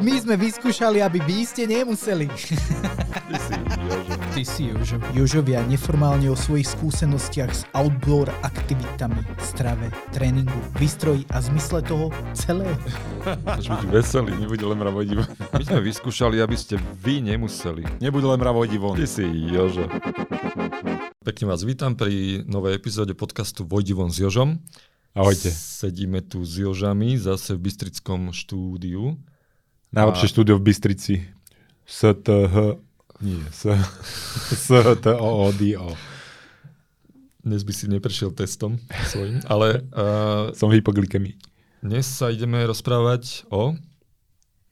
My sme vyskúšali, aby vy ste nemuseli. Ty si Jožo. Ty si Jožo. Jožovia neformálne o svojich skúsenostiach s outdoor aktivitami, strave, tréningu, výstroji a zmysle toho celého. Máš byť veselý, nebuď len mravodivý. My sme vyskúšali, aby ste vy nemuseli. Nebuď len mravodivý. Ty si Jožo. Pekne vás vítam pri novej epizóde podcastu Vojdi von s Jožom. Ahojte. Sedíme tu s Jožami zase v Bystrickom štúdiu. Najlepšie A- štúdio v Bystrici. STH... Nie, S... STOODO. Dnes by si neprešiel testom svojim, ale uh, Som hypoglykemii. dnes sa ideme rozprávať o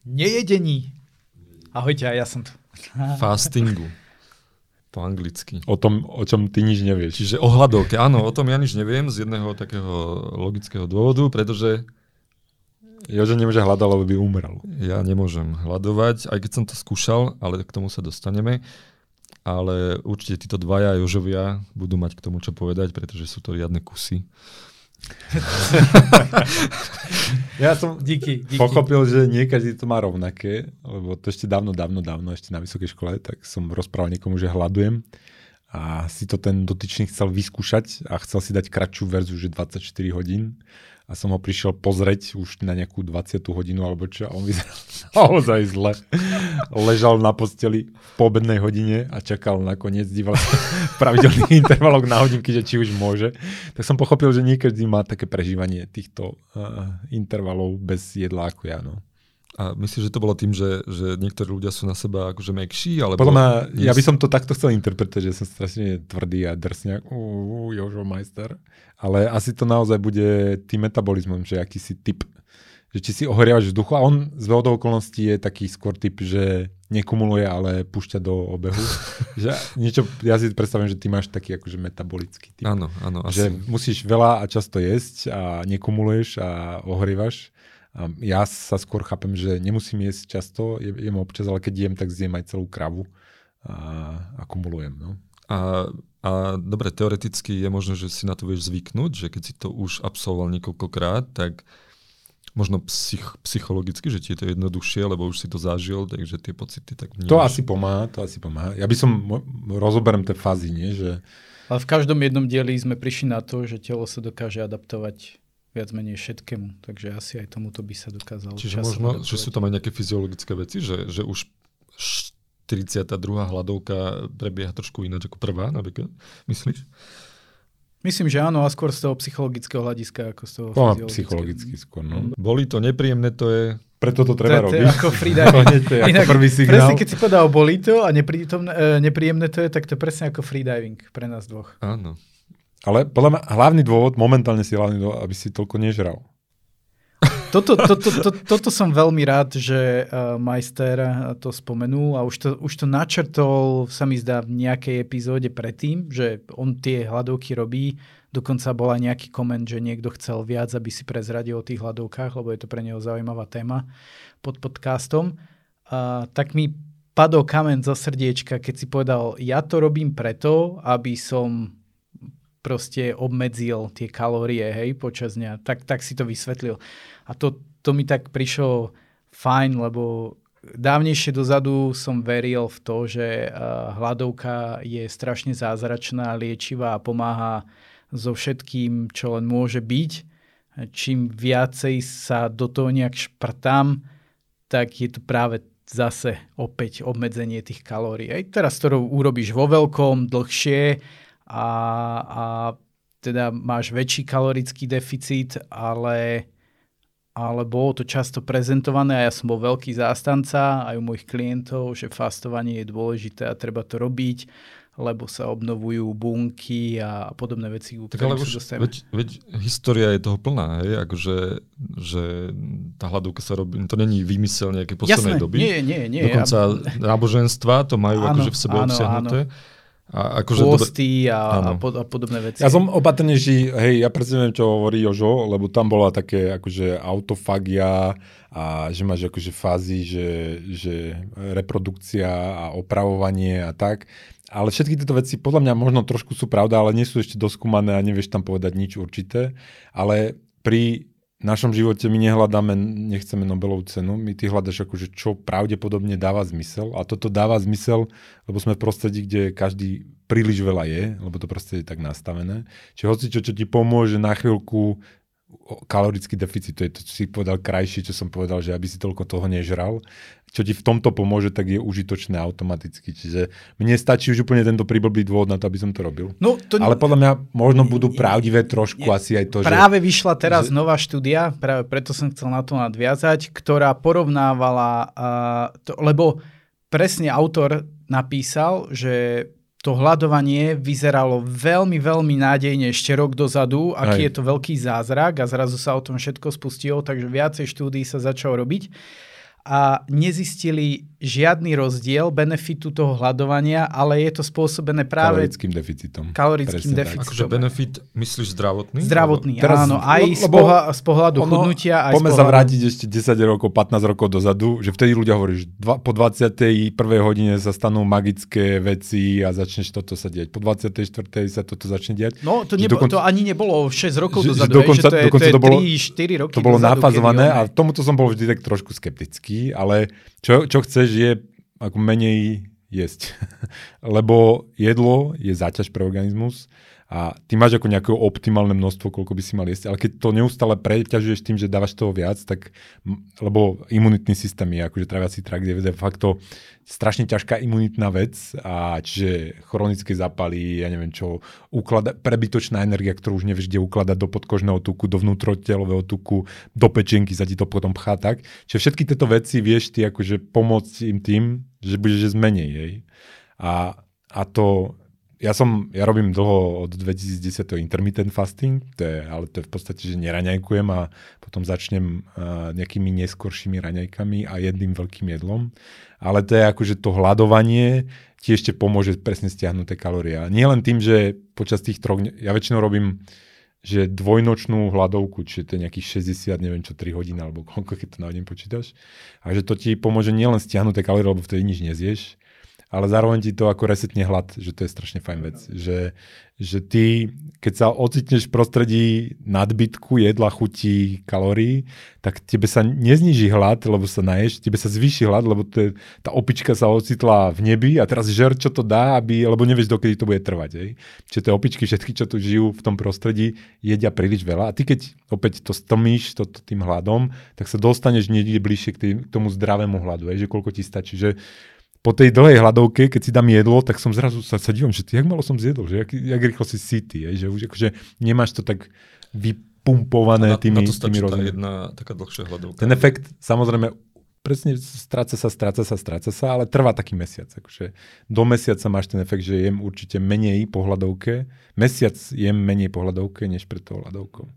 Nejedení. Ahojte, ja som tu. fastingu. Po anglicky. O tom, o čom ty nič nevieš. Čiže o hladovke. Áno, o tom ja nič neviem z jedného takého logického dôvodu, pretože Jože nemôže hľadať, lebo by umrel. ja nemôžem hľadovať, aj keď som to skúšal, ale k tomu sa dostaneme. Ale určite títo dvaja Jožovia budú mať k tomu čo povedať, pretože sú to riadne kusy. Ja som Díky, díky. pochopil, že nie každý to má rovnaké, lebo to ešte dávno, dávno, dávno, ešte na vysokej škole, tak som rozprával niekomu, že hľadujem a si to ten dotyčný chcel vyskúšať a chcel si dať kratšiu verziu, že 24 hodín a som ho prišiel pozrieť už na nejakú 20 hodinu alebo čo a on vyzeral naozaj zle. Ležal na posteli v poobednej hodine a čakal nakoniec, díval sa v na hodinky, že či už môže. Tak som pochopil, že nie každý má také prežívanie týchto uh, intervalov bez jedla ako ja. No. A myslíš, že to bolo tým, že, že niektorí ľudia sú na seba akože mekší? Alebo Podľa mňa, nie ja by som to takto chcel interpretovať, že som strašne tvrdý a drsňak, uú, Jožo majster. Ale asi to naozaj bude tým metabolizmom, že aký si typ. Že či si ohriavaš vzduchu a on z veľkou okolností je taký skôr typ, že nekumuluje, ale púšťa do obehu. že niečo, ja si predstavím, že ty máš taký akože metabolický typ. Áno, áno. Že Asi. musíš veľa a často jesť a nekumuluješ a ohrievaš. A ja sa skôr chápem, že nemusím jesť často, je- jem občas, ale keď jem, tak zjem aj celú kravu a, a kumulujem. No. A, a dobre, teoreticky je možné, že si na to vieš zvyknúť, že keď si to už absolvoval niekoľkokrát, tak možno psych, psychologicky, že ti je to jednoduchšie, lebo už si to zažil, takže tie pocity tak vnímaš. To asi pomáha, to asi pomáha. Ja by som, rozoberiem tie fázy, nie? že Ale v každom jednom dieli sme prišli na to, že telo sa dokáže adaptovať viac menej všetkému. Takže asi aj tomuto by sa dokázalo Čiže možno, že sú tam aj nejaké fyziologické veci, že, že už 42. hladovka prebieha trošku ináč ako prvá, napríklad. Myslíš? Myslím, že áno, a skôr z toho psychologického hľadiska, ako z toho fyziologického. psychologicky skôr. No. Boli to nepríjemné, to je... Preto to To treba je- to je robiť. ako freediving. to je ako Inak, prvý signál. Presne, keď si povedal boli to a e, nepríjemné to je, tak to je presne ako freediving pre nás dvoch. Áno. Ale podľa mňa hlavný dôvod, momentálne si hlavný dôvod, aby si toľko nežral. Toto, to, to, to, toto som veľmi rád, že uh, majster to spomenul a už to, už to načrtol, sa mi zdá, v nejakej epizóde predtým, že on tie hladovky robí. Dokonca bola nejaký koment, že niekto chcel viac, aby si prezradil o tých hladovkách, lebo je to pre neho zaujímavá téma pod podcastom. Uh, tak mi padol kamen zo srdiečka, keď si povedal, ja to robím preto, aby som proste obmedzil tie kalórie, hej, počas dňa. Tak, tak si to vysvetlil. A to, to mi tak prišlo fajn, lebo dávnejšie dozadu som veril v to, že uh, hladovka je strašne zázračná, liečivá a pomáha so všetkým, čo len môže byť. Čím viacej sa do toho nejak šprtám, tak je to práve zase opäť obmedzenie tých kalórií. Aj teraz to urobíš vo veľkom, dlhšie a, a teda máš väčší kalorický deficit, ale, ale bolo to často prezentované a ja som bol veľký zástanca aj u mojich klientov, že fastovanie je dôležité a treba to robiť, lebo sa obnovujú bunky a podobné veci, ku Tak ale už, veď, veď história je toho plná, hej, akože, že tá hladovka sa robí, to není výmysel nejakej poslednej Jasné, doby. nie, nie, nie. Dokonca náboženstva to majú Áno, akože v sebe áno, obsiahnuté. A akože Pôsty a, a, pod, a podobné veci. Ja som opatrnejší, hej, ja presne viem, čo hovorí Jožo, lebo tam bola také akože autofagia a že máš akože fázy, že, že reprodukcia a opravovanie a tak. Ale všetky tieto veci podľa mňa možno trošku sú pravda, ale nie sú ešte doskúmané a nevieš tam povedať nič určité. Ale pri v našom živote my nehľadáme, nechceme Nobelovú cenu, my ty hľadaš akože čo pravdepodobne dáva zmysel a toto dáva zmysel, lebo sme v prostredí, kde každý príliš veľa je, lebo to proste je tak nastavené. Čiže hoci čo, čo ti pomôže na chvíľku kalorický deficit, to je to, čo si povedal krajšie, čo som povedal, že aby si toľko toho nežral. Čo ti v tomto pomôže, tak je užitočné automaticky. Čiže mne stačí už úplne tento príblbý dôvod na to, aby som to robil. No, to... Ale podľa mňa možno budú pravdivé trošku je, asi aj to, Práve že... vyšla teraz že... nová štúdia, práve preto som chcel na to nadviazať, ktorá porovnávala, uh, to, lebo presne autor napísal, že to hľadovanie vyzeralo veľmi, veľmi nádejne ešte rok dozadu, aký Aj. je to veľký zázrak a zrazu sa o tom všetko spustilo, takže viacej štúdií sa začalo robiť a nezistili žiadny rozdiel benefitu toho hľadovania, ale je to spôsobené práve... Kalorickým deficitom. Kalorickým Presne deficitom. Akože benefit myslíš zdravotný? Zdravotný, Teraz, áno. Aj lebo, z, pohľa, z pohľadu ono, chudnutia, aj Poďme pohľadu... sa vrátiť ešte 10 rokov, 15 rokov dozadu, že vtedy ľudia hovorí, že dva, po 21. hodine sa stanú magické veci a začneš toto sa diať. Po 24. sa toto začne diať. No, to, nebo, dokonca, to ani nebolo 6 rokov že, dozadu, že, dokonca, že to je, dokonca to je to bolo, 3, 4 roky To bolo dozadu, nafazované a tomuto som bol vždy tak trošku skeptický, ale čo, čo chceš je ako menej jesť. Lebo jedlo je záťaž pre organizmus a ty máš ako nejaké optimálne množstvo, koľko by si mal jesť, ale keď to neustále preťažuješ tým, že dávaš toho viac, tak, lebo imunitný systém je, akože traviaci trakt je de facto strašne ťažká imunitná vec a čiže chronické zápaly, ja neviem čo, uklada, prebytočná energia, ktorú už nevieš kde ukladať do podkožného tuku, do vnútrotelového tuku, do pečenky sa ti to potom pchá tak. Čiže všetky tieto veci vieš ty akože pomôcť im tým, že budeš menej, jej. A, a to ja som, ja robím dlho od 2010 intermittent fasting, to je, ale to je v podstate, že neraňajkujem a potom začnem uh, nejakými neskoršími raňajkami a jedným veľkým jedlom. Ale to je akože to hľadovanie ti ešte pomôže presne stiahnuť tie kalórie. A nie len tým, že počas tých troch, ja väčšinou robím že dvojnočnú hľadovku, čiže to je nejakých 60, neviem čo, 3 hodín alebo koľko, keď to na deň počítaš. A že to ti pomôže nielen stiahnuť tie kalórie, lebo vtedy nič nezieš, ale zároveň ti to ako resetne hlad, že to je strašne fajn vec. Že, že ty, keď sa ocitneš v prostredí nadbytku jedla, chutí, kalórií, tak tebe sa nezniží hlad, lebo sa naješ, tebe sa zvýši hlad, lebo to je, tá opička sa ocitla v nebi a teraz žer, čo to dá, aby, lebo nevieš, dokedy to bude trvať. Ej. Čiže tie opičky, všetky, čo tu žijú v tom prostredí, jedia príliš veľa. A ty keď opäť to stomíš to, to tým hladom, tak sa dostaneš niekde bližšie k, tým, k tomu zdravému hladu, ej, že koľko ti stačí. Že po tej dlhej hľadovke, keď si dám jedlo, tak som zrazu sa, sa dívam, že ty, jak malo som zjedol, že jak, jak rýchlo si city, že už akože nemáš to tak vypumpované na, tými, na to tými tá jedna taká dlhšia hľadovka. Ten efekt, samozrejme, presne stráca sa, stráca sa, stráca sa, ale trvá taký mesiac. Akože do mesiaca máš ten efekt, že jem určite menej po hľadovke. Mesiac jem menej po hľadovke, než pred tou hľadovkou.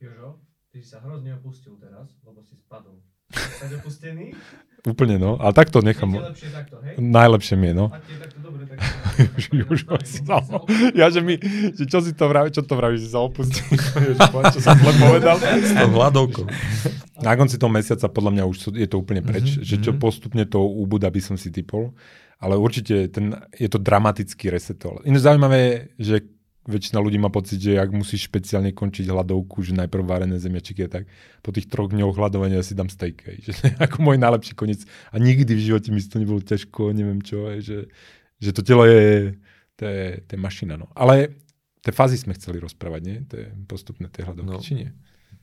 Jožo, ty si sa hrozne opustil teraz, lebo si spadol. Si opustený? Úplne, no. Ale takto nechám. Lepšie takto, hej? Najlepšie mi je, no. takto dobre, tak... už, ja, že mi, že čo si to vraví, čo to vravíš, že sa opustíš, čo som zle povedal. S tou hladovkou. Na konci toho mesiaca podľa mňa už je to úplne preč, mm-hmm. že čo mhm. postupne to úbuda by som si typol. Ale určite ten, je to dramatický resetol. Iné zaujímavé je, že väčšina ľudí má pocit, že ak musíš špeciálne končiť hladovku, že najprv varené zemiačiky a tak, po tých troch dňoch hľadovania si dám steak, hej, že ako môj najlepší koniec. A nikdy v živote mi to nebolo ťažko, neviem čo, hej, že, že to telo je, to je, to je mašina. No. Ale tie fázy sme chceli rozprávať, nie? To je postupné tie hľadovky, no. či nie?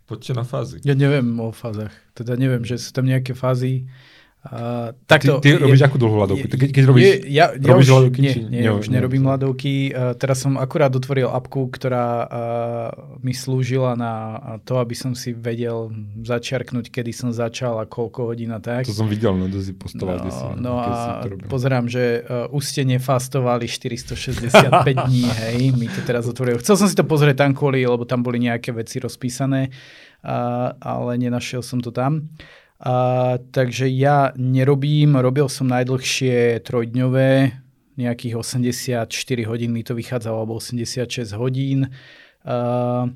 Poďte na fázy. Ja neviem o fázach. Teda neviem, že sú tam nejaké fázy, Uh, takto, ty, ty robíš je, akú dlhú hľadovku? Keď, keď robíš, je, ja, ja robíš už, hľadovky? Nie, nie, nie, už nerobím hľadovky. Uh, teraz som akurát otvoril apku, ktorá uh, mi slúžila na to, aby som si vedel začiarknúť, kedy som začal a koľko hodín a tak. To som videl, no to si postoval. No, si, no a pozerám, že uh, už ste nefastovali 465 dní, hej, mi to teraz otvoril. Chcel som si to pozrieť tam kvôli, lebo tam boli nejaké veci rozpísané, uh, ale nenašiel som to tam. A, takže ja nerobím, robil som najdlhšie trojdňové, nejakých 84 hodín mi to vychádzalo, alebo 86 hodín. A,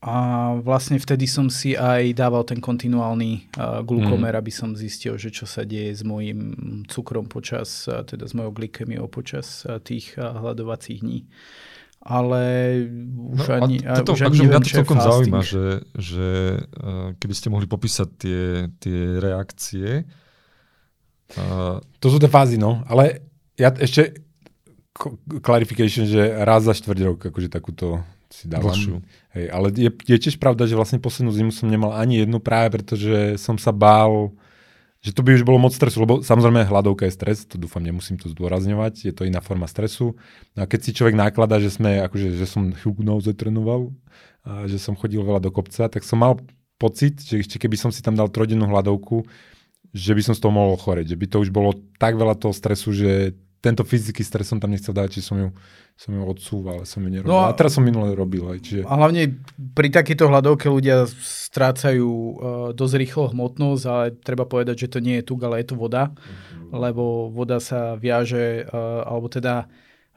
a vlastne vtedy som si aj dával ten kontinuálny uh, glukomer, mm. aby som zistil, že čo sa deje s mojim cukrom počas, uh, teda s mojou glykemiou počas uh, tých uh, hľadovacích dní. Ale už No, ani, a toto, už ani akože mňa to celkom fasting. zaujíma, že, že uh, keby ste mohli popísať tie, tie reakcie. Uh, To sú tie fázy, no. Ale ja ešte clarification, že raz za štvrť rok, akože takúto si dávam. Dlhšiu. Hej, ale je, je tiež pravda, že vlastne poslednú zimu som nemal ani jednu práve, pretože som sa bál, že to by už bolo moc stresu, lebo samozrejme hladovka je stres, to dúfam, nemusím to zdôrazňovať, je to iná forma stresu. No a keď si človek náklada, že sme, akože, že som chvíľku naozaj trénoval, a že som chodil veľa do kopca, tak som mal pocit, že ešte keby som si tam dal trojdennú hladovku, že by som z toho mohol choreť, že by to už bolo tak veľa toho stresu, že tento fyzický stres som tam nechcel dať, či som ju, som ju odsúval, som ju nerobil. No a- a, teraz som minule robil. Aj, čiže... A hlavne pri takejto hľadovke ľudia strácajú uh, dosť rýchlo hmotnosť, ale treba povedať, že to nie je tuk, ale je to voda, lebo voda sa viaže, uh, alebo teda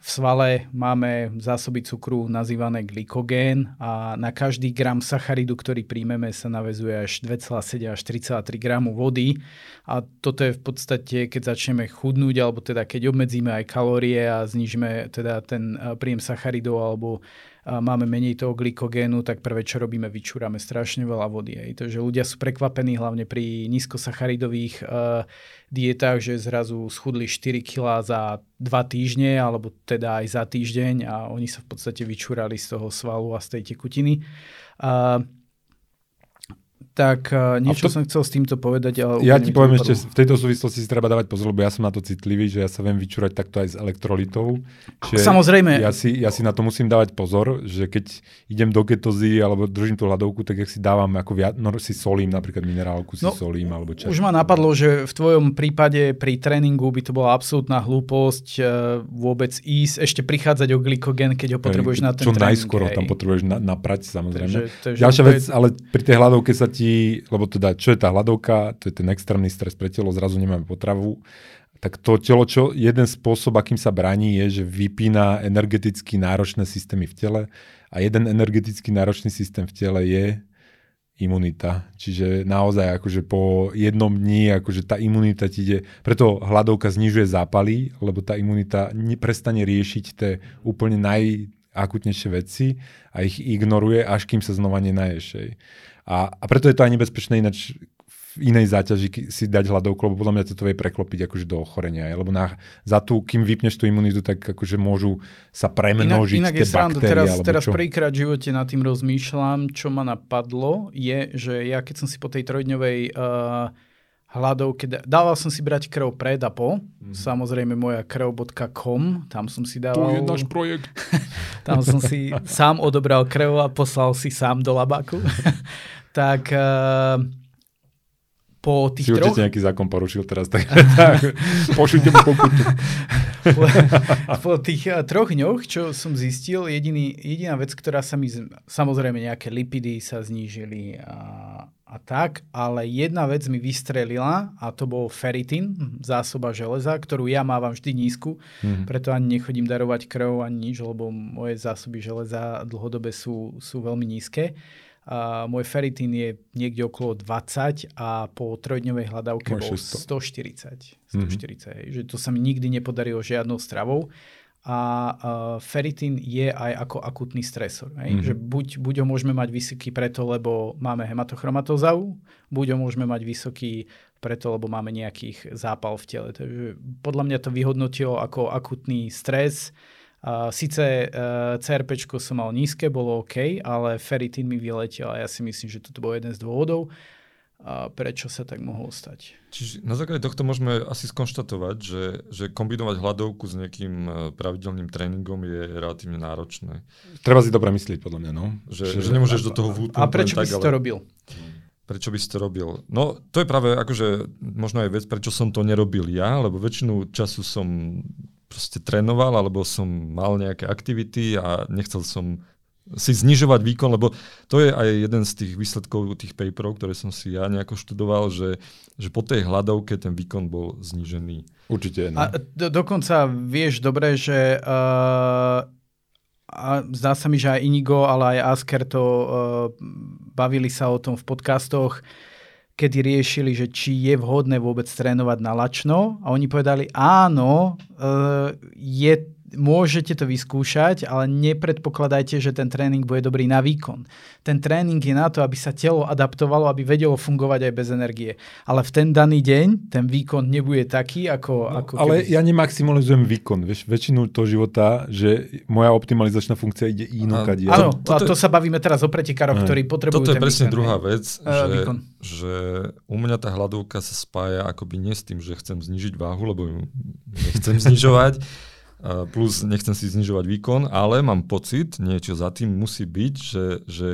v svale máme zásoby cukru nazývané glykogén a na každý gram sacharidu, ktorý príjmeme, sa navezuje až 2,7 až 3,3 gramu vody. A toto je v podstate, keď začneme chudnúť, alebo teda keď obmedzíme aj kalórie a znižíme teda ten eh, príjem sacharidov alebo máme menej toho glykogénu, tak prvé, čo robíme, vyčúrame strašne veľa vody. Hej. Takže ľudia sú prekvapení hlavne pri nízkosacharidových uh, dietách, že zrazu schudli 4 kg za 2 týždne, alebo teda aj za týždeň a oni sa v podstate vyčúrali z toho svalu a z tej tekutiny. Uh, tak uh, niečo to- som chcel s týmto povedať, ale Ja ti poviem ešte, v tejto súvislosti si treba dávať pozor, lebo ja som na to citlivý, že ja sa viem vyčúrať takto aj z elektrolitov. Čiže Samozrejme. Ja si, ja si na to musím dávať pozor, že keď idem do ketozy alebo držím tú hladovku, tak ja si dávam ako viac, no si solím, napríklad minerálku si No, solím alebo čo. Už ma napadlo, že v tvojom prípade pri tréningu by to bola absolútna hlúposť e, vôbec ísť, ešte prichádzať o glykogen, keď ho potrebuješ na ten Čo tréning. najskôr ho tam potrebuješ na, naprať, samozrejme. Takže- takže Ďalšia vec, ale pri tej hladovke sa ti, lebo teda čo je tá hladovka, to je ten extrémny stres pre telo, zrazu nemáme potravu, tak to telo, čo jeden spôsob, akým sa bráni, je, že vypína energeticky náročné systémy v tele a jeden energeticky náročný systém v tele je imunita. Čiže naozaj akože po jednom dni akože tá imunita ti ide, preto hladovka znižuje zápaly, lebo tá imunita neprestane riešiť tie úplne najakutnejšie veci a ich ignoruje, až kým sa znova nenaješ. A, a preto je to aj nebezpečné ináč v inej záťaži si dať hladovku, lebo podľa mňa to vie preklopiť akože do ochorenia. Lebo na, za tú, kým vypneš tú imunitu, tak akože môžu sa premnožiť Inak, inak tie je baktérie. teraz, teraz prvýkrát v živote nad tým rozmýšľam, čo ma napadlo, je, že ja keď som si po tej trojdňovej uh, hladovke, dával som si brať krv pred a po, mm. samozrejme moja krv.com, tam som si dával... projekt. Tam som si sám odobral krv a poslal si sám do labaku. tak uh, po Si tých troch... určite nejaký zákon porušil teraz, tak, tak pošlite mu pokutu. po, po tých uh, troch dňoch, čo som zistil, jediný, jediná vec, ktorá sa mi, z- samozrejme nejaké lipidy sa znížili a, a tak, ale jedna vec mi vystrelila a to bol ferritin, zásoba železa, ktorú ja mávam vždy nízku, Mhm. preto ani nechodím darovať krv ani nič, lebo moje zásoby železa dlhodobé sú, sú veľmi nízke. A môj ferritín je niekde okolo 20 a po trojdňovej hľadávke Môj bol 600. 140. 140 hej, že to sa mi nikdy nepodarilo žiadnou stravou. A uh, ferritín je aj ako akutný stresor. Hej? Mhm. Že buď, buď ho môžeme mať vysoký preto, lebo máme hematochromatozau, buď ho môžeme mať vysoký preto, lebo máme nejakých zápal v tele. Takže podľa mňa to vyhodnotilo ako akutný stres. Uh, Sice uh, CRP som mal nízke, bolo OK, ale ferritín mi vyletel a ja si myslím, že toto bol jeden z dôvodov, uh, prečo sa tak mohlo stať. Čiže na základe tohto môžeme asi skonštatovať, že, že kombinovať hladovku s nejakým e, pravidelným tréningom je relatívne náročné. Treba si to premyslieť, podľa mňa. No. Že, že nemôžeš do toho vúpnúť A prečo by tak, si ale- to robil? Prečo by si to robil? No, to je práve akože možno aj vec, prečo som to nerobil ja, lebo väčšinu času som proste trénoval, alebo som mal nejaké aktivity a nechcel som si znižovať výkon, lebo to je aj jeden z tých výsledkov tých paperov, ktoré som si ja nejako študoval, že, že po tej hľadovke ten výkon bol znížený. Určite. No. A do, dokonca vieš dobre, že uh, a zdá sa mi, že aj Inigo, ale aj Asker to uh, bavili sa o tom v podcastoch, kedy riešili, že či je vhodné vôbec trénovať na lačno a oni povedali áno, uh, je, môžete to vyskúšať, ale nepredpokladajte, že ten tréning bude dobrý na výkon. Ten tréning je na to, aby sa telo adaptovalo, aby vedelo fungovať aj bez energie. Ale v ten daný deň ten výkon nebude taký, ako... No, ako ale ja nemaximalizujem výkon. Vieš, väčšinu toho života, že moja optimalizačná funkcia ide inokade. Áno, a to, to sa bavíme teraz o pretekároch, ktorí potrebujú Toto je ten presne výkon, druhá vec, Eh, že, výkon. že u mňa tá hladovka sa spája akoby nie s tým, že chcem znižiť váhu, lebo ju nechcem znižovať, plus nechcem si znižovať výkon, ale mám pocit, niečo za tým musí byť, že, že,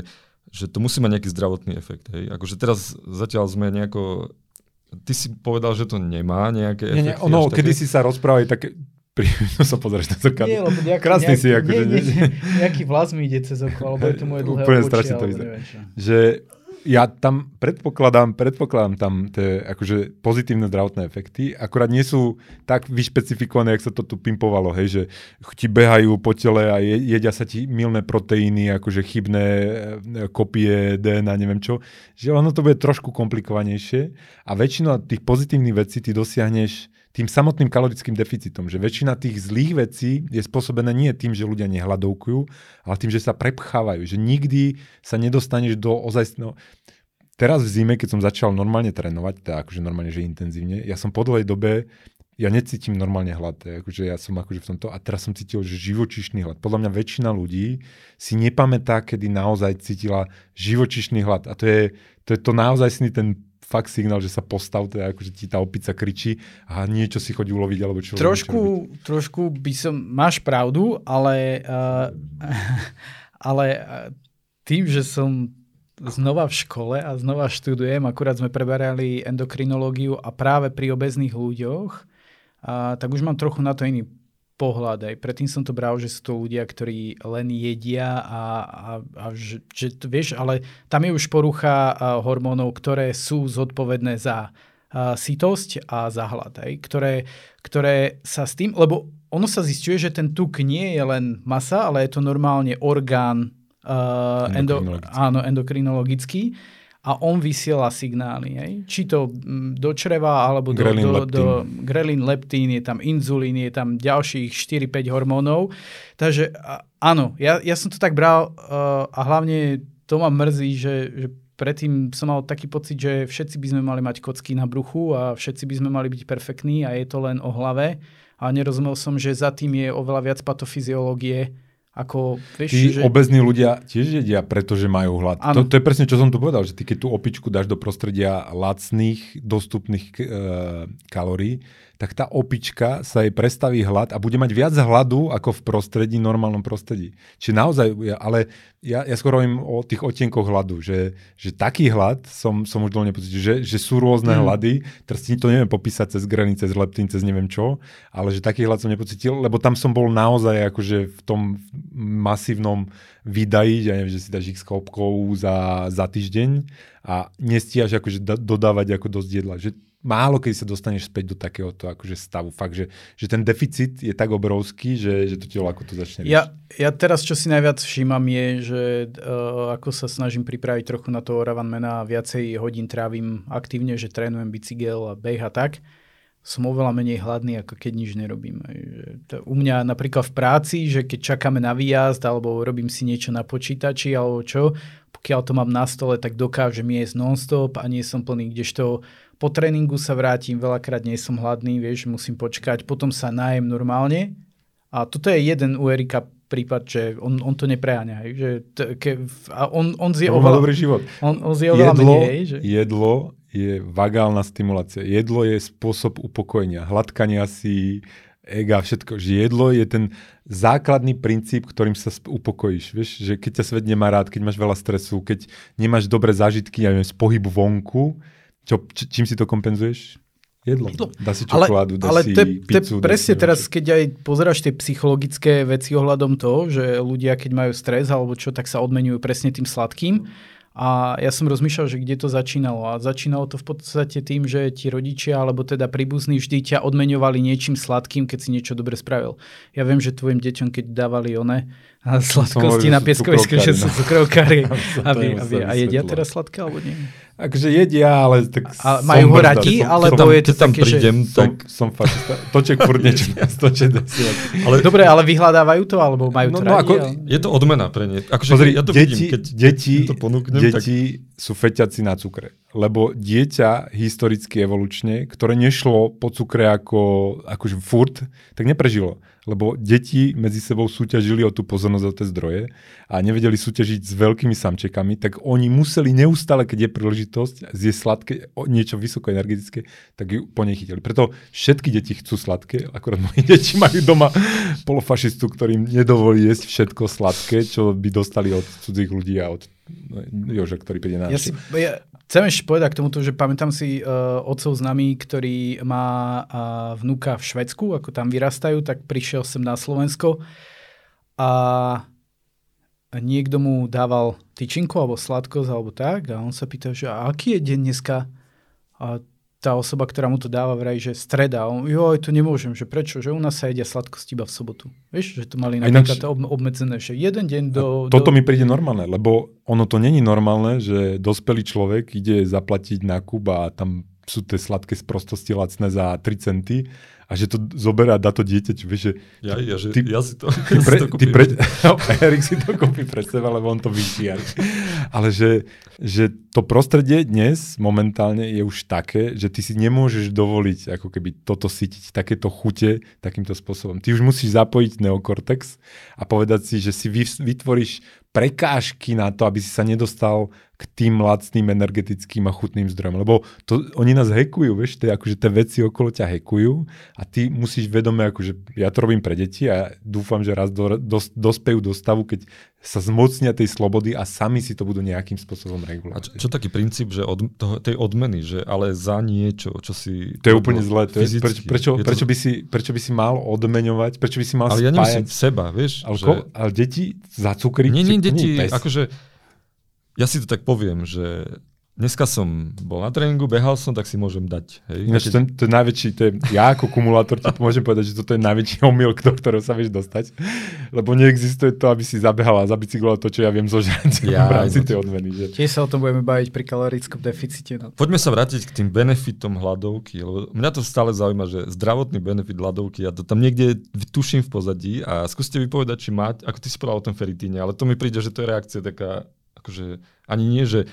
že to musí mať nejaký zdravotný efekt. Hej. Akože teraz zatiaľ sme nejako... Ty si povedal, že to nemá nejaké Nie, nie, efekty. ono, až kedy si sa rozprávali také... Pri, sa pozrieš na zrkadlo. Nie, lebo nejaký, Krásny nejaký, si, akože, nie, nie? nie, nejaký vlas mi ide cez oko, alebo je to moje dlhé Úplne obočie, strašne to vyzerá. že ja tam predpokladám, predpokladám tam tie akože pozitívne zdravotné efekty, akorát nie sú tak vyšpecifikované, jak sa to tu pimpovalo, hej, že ti behajú po tele a je, jedia sa ti milné proteíny, akože chybné e, kopie DNA, neviem čo, že ono to bude trošku komplikovanejšie a väčšina tých pozitívnych vecí ty dosiahneš tým samotným kalorickým deficitom, že väčšina tých zlých vecí je spôsobená nie tým, že ľudia nehľadovkujú, ale tým, že sa prepchávajú, že nikdy sa nedostaneš do ozajstného... Teraz v zime, keď som začal normálne trénovať, teda akože normálne, že intenzívne, ja som po dlhej dobe ja necítim normálne hlad, akože ja som akože v tomto, a teraz som cítil, že živočišný hlad. Podľa mňa väčšina ľudí si nepamätá, kedy naozaj cítila živočišný hlad. A to je to, je to naozaj ten fakt signál, že sa postav, teda akože ti tá opica kričí a niečo si chodí uloviť, alebo čo. Trošku, trošku by som, máš pravdu, ale, uh, ale uh, tým, že som znova v škole a znova študujem, akurát sme preberali endokrinológiu a práve pri obezných ľuďoch, uh, tak už mám trochu na to iný pohľad. Aj predtým som to bral, že sú to ľudia, ktorí len jedia a, a, a že, že to, vieš, ale tam je už porucha hormónov, ktoré sú zodpovedné za sitosť a za hlad, aj, ktoré, ktoré sa s tým, lebo ono sa zistuje, že ten tuk nie je len masa, ale je to normálne orgán uh, endo, áno, endokrinologický a on vysiela signály. Hej? Či to mm, do čreva, alebo do, Grelin, do, leptín. do grelin, leptín, je tam inzulín, je tam ďalších 4-5 hormónov. Takže áno, ja, ja som to tak bral uh, a hlavne to ma mrzí, že, že predtým som mal taký pocit, že všetci by sme mali mať kocky na bruchu a všetci by sme mali byť perfektní a je to len o hlave. A nerozumel som, že za tým je oveľa viac patofyziológie, ako, vieš, Tí že... obezní ľudia tiež jedia, pretože majú hlad. To, to je presne, čo som tu povedal, že ty keď tú opičku dáš do prostredia lacných, dostupných e, kalórií, tak tá opička sa jej prestaví hlad a bude mať viac hladu ako v prostredí, normálnom prostredí. Čiže naozaj, ja- ale ja, ja skoro hovorím o tých odtienkoch hladu, že, že taký hlad som, som už dlho nepocítil, že, že sú rôzne Mm. hlady, teraz ti to neviem popísať cez grelin, cez leptín, cez neviem čo, ale že taký hlad som nepocítil, lebo tam som bol naozaj akože v tom masívnom vydaji, ja neviem, že si dáš x kopkov za, za týždeň a nestíhaš akože da, dodávať ako dosť jedla. Že málo keď sa dostaneš späť do takéhoto akože stavu. Fakt, že, že ten deficit je tak obrovský, že, že to telo ako to začne riešiť. Ja, ja teraz, čo si najviac všímam, je, že uh, ako sa snažím pripraviť trochu na toho Ravanmana, viacej hodín trávim aktívne, že trénujem bicykel a beh a tak, som oveľa menej hladný, ako keď nič nerobím. To, u mňa napríklad v práci, že keď čakáme na výjazd, alebo robím si niečo na počítači, alebo čo, pokiaľ to mám na stole, tak dokážem jesť non-stop a nie som plný, kdežto po tréningu sa vrátim, veľakrát nie som hladný, vieš, musím počkať, potom sa najem normálne a toto je jeden u Erika prípad, že on, on to nepreháňa. Hej, že t- ke, a on, on zje To oveľa, dobrý život. on, on zje oveľa Jedlo, menej. Hej, že... jedlo je vagálna stimulácia. Jedlo je spôsob upokojenia, hladkania si, ega, všetko. Že jedlo je ten základný princíp, ktorým sa upokojíš. Vieš, že keď ťa svet nemá rád, keď máš veľa stresu, keď nemáš dobré zážitky, ja neviem, z pohybu vonku, čo, č- čím si to kompenzuješ? Jedlo. Jedlo. Dá si Ale, čokoládu, dá ale si je pizzu. dá presne si teraz, keď aj pozeráš tie psychologické veci ohľadom toho, že ľudia, keď majú stres alebo čo, tak sa odmenujú presne tým sladkým. A ja som rozmýšľal, že kde to začínalo. A začínalo to v podstate tým, že ti rodičia alebo teda príbuzní vždy ťa odmeňovali niečím sladkým, keď si niečo dobre spravil. Ja viem, že tvojim deťom, keď dávali one a sladkosti hovoril, na že cukrovkári, sú cukrovkári. Aby, sa a jedia teraz sladké alebo nie? Akože jedia, ale tak A majú som ho radi, som- alebo som, je to keď tam také, že... prídem, som, tak som fašista. Toček furt niečo ale Dobre, ale vyhľadávajú to, alebo majú to No, no, radi? ako- ale... je to odmena pre ne. Akože Pozri, ja to deti, vidím, keď deti, to ponúknem, tak deti sú feťaci na cukre. Lebo dieťa historicky evolučne, ktoré nešlo po cukre ako, akože furt, tak neprežilo. Lebo deti medzi sebou súťažili o tú pozornosť o tie zdroje a nevedeli súťažiť s veľkými samčekami, tak oni museli neustále, keď je príležitosť zjesť sladké, niečo vysoko energetické, tak ju po nej chytili. Preto všetky deti chcú sladké, akorát moje deti majú doma polofašistu, ktorým nedovolí jesť všetko sladké, čo by dostali od cudzích ľudí a od no, Joža, ktorý príde na Ja si, ja chcem ešte povedať k tomuto, že pamätám si uh, otcov známy, ktorý má uh, vnúka v Švedsku, ako tam vyrastajú, tak prišiel sem na Slovensko a niekto mu dával tyčinku alebo sladkosť alebo tak a on sa pýta, že aký je deň dneska? A tá osoba, ktorá mu to dáva, vraj, že streda. On, joj, to nemôžem, že prečo? Že u nás sa jedia sladkosti iba v sobotu. Vieš, že to mali A ináč- napríklad ob, obmedzené, že jeden deň do... Toto do... mi príde normálne, lebo ono to není normálne, že dospelý človek ide zaplatiť nákup a tam sú tie sladké sprostosti lacné za 3 centy a že to zoberá a dá to dieťaťu. Vieš, že ja, ja, že Ty- ja si to, ty, ja si pre, to ty kúpim. pre, no, Erik si to kúpi pre seba, lebo on to vyžiari. Ale že, že to prostredie dnes momentálne je už také, že ty si nemôžeš dovoliť ako keby toto sytiť, takéto chute takýmto spôsobom. Ty už musíš zapojiť neokortex a povedať si, že si vy- vytvoríš prekážky na to, aby si sa nedostal k tým lacným energetickým a chutným zdrojom. Lebo to, oni nás hekujú, vieš, tie, akože tie veci okolo ťa hekujú a ty musíš vedome, akože ja to robím pre deti a dúfam, že raz do, dos, dospejú do stavu, keď sa zmocnia tej slobody a sami si to budú nejakým spôsobom A regulovať. čo, čo taký princíp, že od toho, tej odmeny, že ale za niečo, čo si... to je úplne zlé. To je, fyzicky, prečo, je to- prečo, by si, prečo by si mal odmeňovať, prečo by si mal Ale ja nemyslím spájať... seba, vieš? ale, že... ko, ale deti za cukry... Nie, nie, deti, pes. akože ja si to tak poviem, že dneska som bol na tréningu, behal som, tak si môžem dať. Hej? Ináč Keď- to, to je najväčší, to je, ja ako kumulátor ti môžem povedať, že toto je najväčší omyl, do ktorého sa vieš dostať, lebo neexistuje to, aby si zabehal a zabicykloval to, čo ja viem zožrať Ja, v rámci no. tej odmeny. Že... Tiež sa o tom budeme baviť pri kalorickom deficite. No. Poďme sa vrátiť k tým benefitom hladovky, lebo mňa to stále zaujíma, že zdravotný benefit hladovky, ja to tam niekde tuším v pozadí a skúste vypovedať, či máte, ako ty si povedal o tom feritíne, ale to mi príde, že to je reakcia taká, akože ani nie, že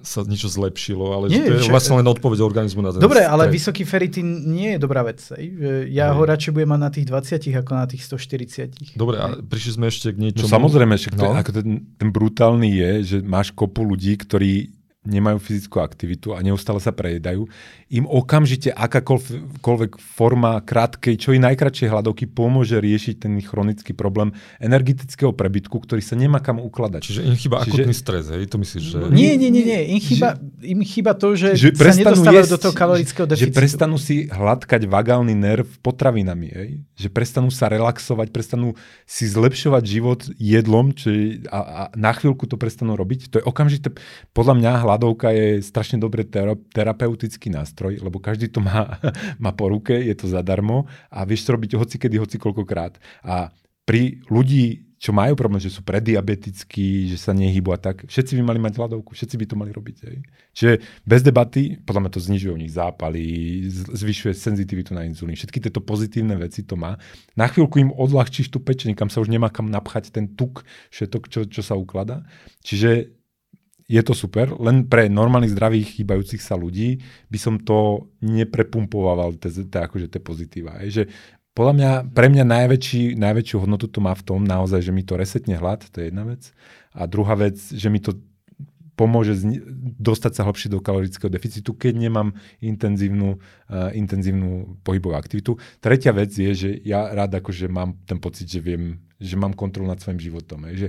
sa niečo zlepšilo, ale Nie, že to je však- vlastne len odpoveď organizmu na ten Dobre, ale stres. vysoký feritín nie je dobrá vec. Že Ja Hej. ho radšej budem mať na tých 20 ako na tých 140. Dobre, a prišli sme ešte k No niečomu. samozrejme, však No. ako ten, ten brutálny je, že máš kopu ľudí, ktorí nemajú fyzickú aktivitu a neustále sa prejedajú, im okamžite akákoľvek forma krátkej, čo i najkračšej hladovky pomôže riešiť ten chronický problém energetického prebytku, ktorý sa nemá kam ukladať. Čiže im chýba Čiže- akutný stres, hej? To myslíš, že... Nie, nie, nie, nie. Im chýba, im chýba to, že, že sa nedostávajú jesť, do toho kalorického že deficitu. prestanú si hladkať vagálny nerv potravinami, hej? že prestanú sa relaxovať, prestanú si zlepšovať život jedlom je, a, a na chvíľku to prestanú robiť. To je okamžite, podľa mňa hladovka je strašne dobrý tera, terapeutický nástroj, lebo každý to má, má po ruke, je to zadarmo a vieš to robiť hocikedy, hocikoľkokrát. A pri ľudí, čo majú problém, že sú prediabetickí, že sa nehybu a tak, všetci by mali mať hladovku, všetci by to mali robiť. Hej. Čiže bez debaty, podľa mňa to znižuje u nich zápaly, zvyšuje senzitivitu na inzulín. Všetky tieto pozitívne veci to má. Na chvíľku im odľahčíš tú pečeň, kam sa už nemá kam napchať ten tuk, všetko, čo, čo sa ukladá. Čiže je to super, len pre normálnych zdravých chýbajúcich sa ľudí by som to neprepumpoval, tie, akože pozitíva. Hej. Že podľa mňa, pre mňa najväčší, najväčšiu hodnotu to má v tom naozaj, že mi to resetne hlad, to je jedna vec. A druhá vec, že mi to pomôže zni- dostať sa hlbšie do kalorického deficitu, keď nemám intenzívnu, uh, intenzívnu pohybovú aktivitu. Tretia vec je, že ja rád akože mám ten pocit, že viem, že mám kontrolu nad svojim životom. Hej. Že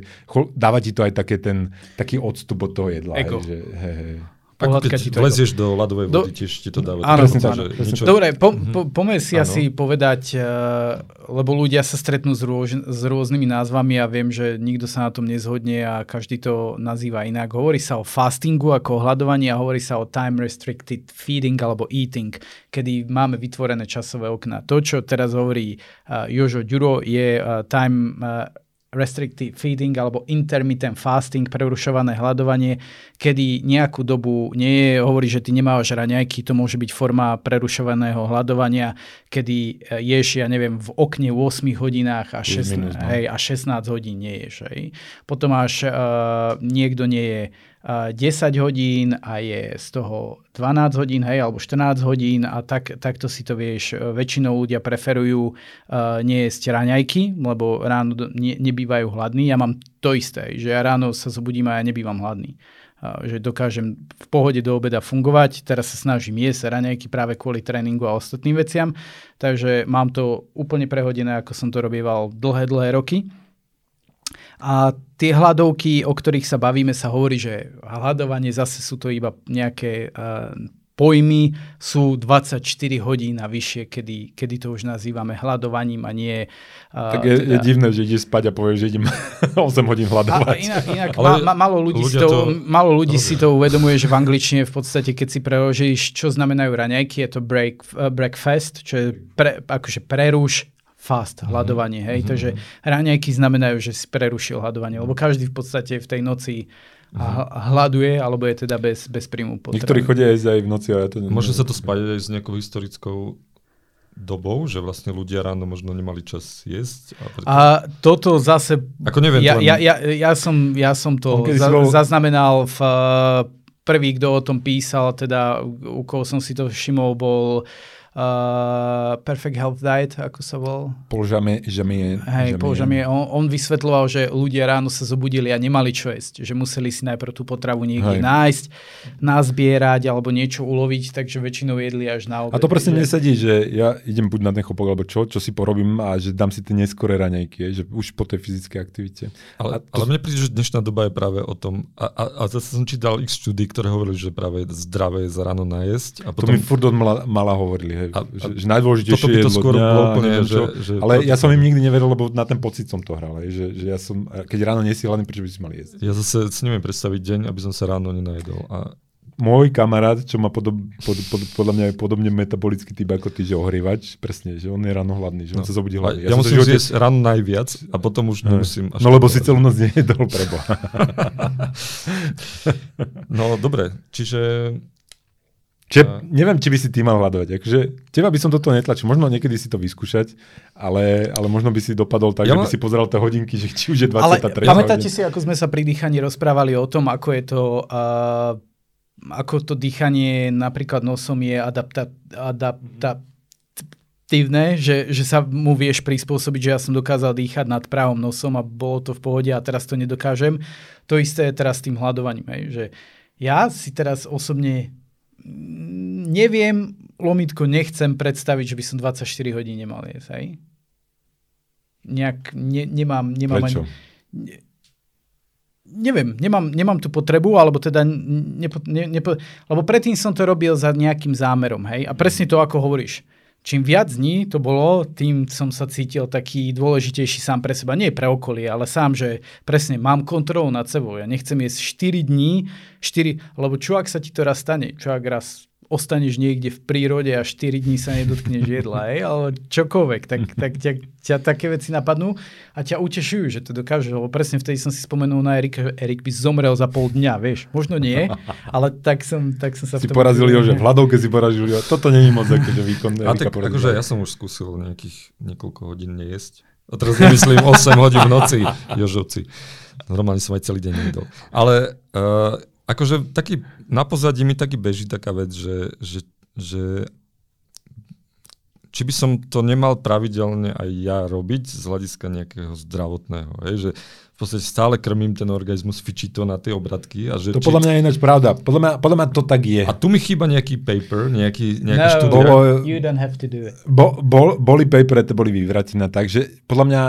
dáva ti to aj také ten, taký odstup od toho jedla. Ego. Hej, že, hej, hej. Pohľadka ti to vlezieš do ľadovej Do- vody, tiež ti to dáva. Áno, pocit, áno, presne niečo- Dobre, po, Mhm. po, poďme si Áno. asi povedať, uh, lebo ľudia sa stretnú s, rôž, s rôznymi názvami a viem, že nikto sa na tom nezhodne a každý to nazýva inak. Hovorí sa o fastingu ako o hľadovaní a hovorí sa o time restricted feeding alebo eating, kedy máme vytvorené časové okná. To, čo teraz hovorí uh, Jožo Ďuro, je uh, time uh, restrictive feeding alebo intermittent fasting, prerušované hľadovanie, kedy nejakú dobu nie je, hovorí, že ty nemáš raňajky, to môže byť forma prerušovaného hľadovania, kedy e, ješ, ja neviem, v okne 8 hodinách a 16, minus, no. hej, a 16 hodín nie ješ. Hej. Potom máš, uh, niekto nie je 10 hodín a je z toho 12 hodín, hej, alebo 14 hodín a tak, takto si to vieš. Väčšinou ľudia preferujú uh, jesť raňajky, lebo ráno ne, nebývajú hladní. Ja mám to isté, že ja ráno sa zobudím a ja nebývam hladný. Uh, že dokážem v pohode do obeda fungovať. Teraz sa snažím jesť raňajky práve kvôli tréningu a ostatným veciam. Takže mám to úplne prehodené, ako som to robieval dlhé, dlhé roky. A tie hľadovky, o ktorých sa bavíme, sa hovorí, že hľadovanie zase sú to iba nejaké uh, pojmy, sú 24 hodín a vyššie, kedy, kedy to už nazývame hľadovaním a nie... Uh, tak je, teda... je divné, že ideš spať a povieš, že idem 8 hodín hľadovať. A, inak inak ma, ma, malo ľudí, si to, to, malo ľudí si to uvedomuje, že v angličtine v podstate, keď si preložíš, čo znamenajú raňajky, je to break, uh, breakfast, čo je pre, akože preruš fast, mhm. hľadovanie, hej. Mm-hmm. Takže ráňajky znamenajú, že si prerušil hľadovanie, lebo každý v podstate v tej noci a mhm. hľaduje, alebo je teda bez, bez príjmu potravu. Niektorí chodia aj aj v noci, ale ja to neviem. Môže sa to spájať aj s nejakou historickou dobou, že vlastne ľudia ráno možno nemali čas jesť. A, preto... a toto zase... Ako neviem, ja, ja, ja, ja, som, ja som to za, bol... zaznamenal v prvý, kto o tom písal, teda u koho som si to všimol, bol uh, Uh, Perfect Health Diet, ako sa volal. Paul Jamie. Hej, Paul Jamie. On, on vysvetloval, že ľudia ráno sa zobudili a nemali čo jesť. Že museli si najprv tú potravu niekde Hej. nájsť, nazbierať alebo niečo uloviť, takže väčšinou jedli až na obed. A to presne že... nesedí, že ja idem buď na ten chopok alebo čo, čo si porobím a že dám si tie neskoré raňajky, že už po tej fyzickej aktivite. Ale, to... ale mne príde, že dnešná doba je práve o tom, a, a, a zase som čítal x štúdí, ktoré hovorili, že práve zdravé je za ráno najesť. A potom... To mi furt od mala, mala hovorili hej, a, že, že najdôležitejšie to skôr dňa, úplne, že, že, ale ja som im nikdy neveril, lebo na ten pocit som to hral, že, že ja som, keď ráno nie si hladný, prečo by si mal jesť? Ja zase si neviem predstaviť deň, aby som sa ráno nenajedol. A môj kamarát, čo má podob, pod, pod, podľa mňa je podobne metabolický typ ako ty, že ohrievač, presne, že on je ráno hladný, že on no. sa zobudí hladný. Ja, ja musím živote... zjesť ráno najviac a potom už nemusím. Až no lebo si celú noc nejedol, prebo. no dobre, čiže Čiže a... neviem, či by si ty mal hľadovať. Akože, teba by som toto netlačil. Možno niekedy si to vyskúšať, ale, ale možno by si dopadol tak, ja že by si pozeral tie hodinky, že či už je 23. Ale pamätáte si, ako sme sa pri dýchaní rozprávali o tom, ako je to... Uh, ako to dýchanie napríklad nosom je adapta, adaptatívne, že, že sa mu vieš prispôsobiť, že ja som dokázal dýchať nad právom nosom a bolo to v pohode a teraz to nedokážem. To isté je teraz s tým hľadovaním. Hej, že ja si teraz osobne neviem, lomitko nechcem predstaviť, že by som 24 hodín nemal jesť, hej? Nejak, ne, nemám, nemám Prečo? ani... Ne, neviem, nemám, nemám tú potrebu, alebo teda nepo, ne, nepo, lebo predtým som to robil za nejakým zámerom, hej? A presne to, ako hovoríš. Čím viac dní to bolo, tým som sa cítil taký dôležitejší sám pre seba. Nie pre okolie, ale sám, že presne mám kontrolu nad sebou. Ja nechcem jesť 4 dní, 4, lebo čo ak sa ti to raz stane? Čo ak raz ostaneš niekde v prírode a 4 dní sa nedotkneš jedla, hej, alebo čokoľvek, tak, tak ťa, ťa také veci napadnú a ťa utešujú, že to dokážeš, lebo presne vtedy som si spomenul na Erika, že Erik by zomrel za pol dňa, vieš, možno nie, ale tak som, tak som sa si v tom... porazil že v hľadovke si porazil jo, toto je moc akože výkon A tak akože ja som už skúsil nejakých niekoľko hodín nejesť. A teraz nemyslím 8 hodín v noci, Jožovci. Normálne som aj celý deň nejedol. Ale uh, akože taký, na pozadí mi taký beží taká vec, že, že, že či by som to nemal pravidelne aj ja robiť z hľadiska nejakého zdravotného. Hej? Že v podstate stále krmím ten organizmus, fičí to na tie obratky. A že to či... podľa mňa je ináč pravda. Podľa mňa, podľa mňa to tak je. A tu mi chýba nejaký paper, nejaký, nejaká no, štúdia. Bolo, you don't have to do it. Bo, bol, boli papery, to boli vyvratené, takže podľa mňa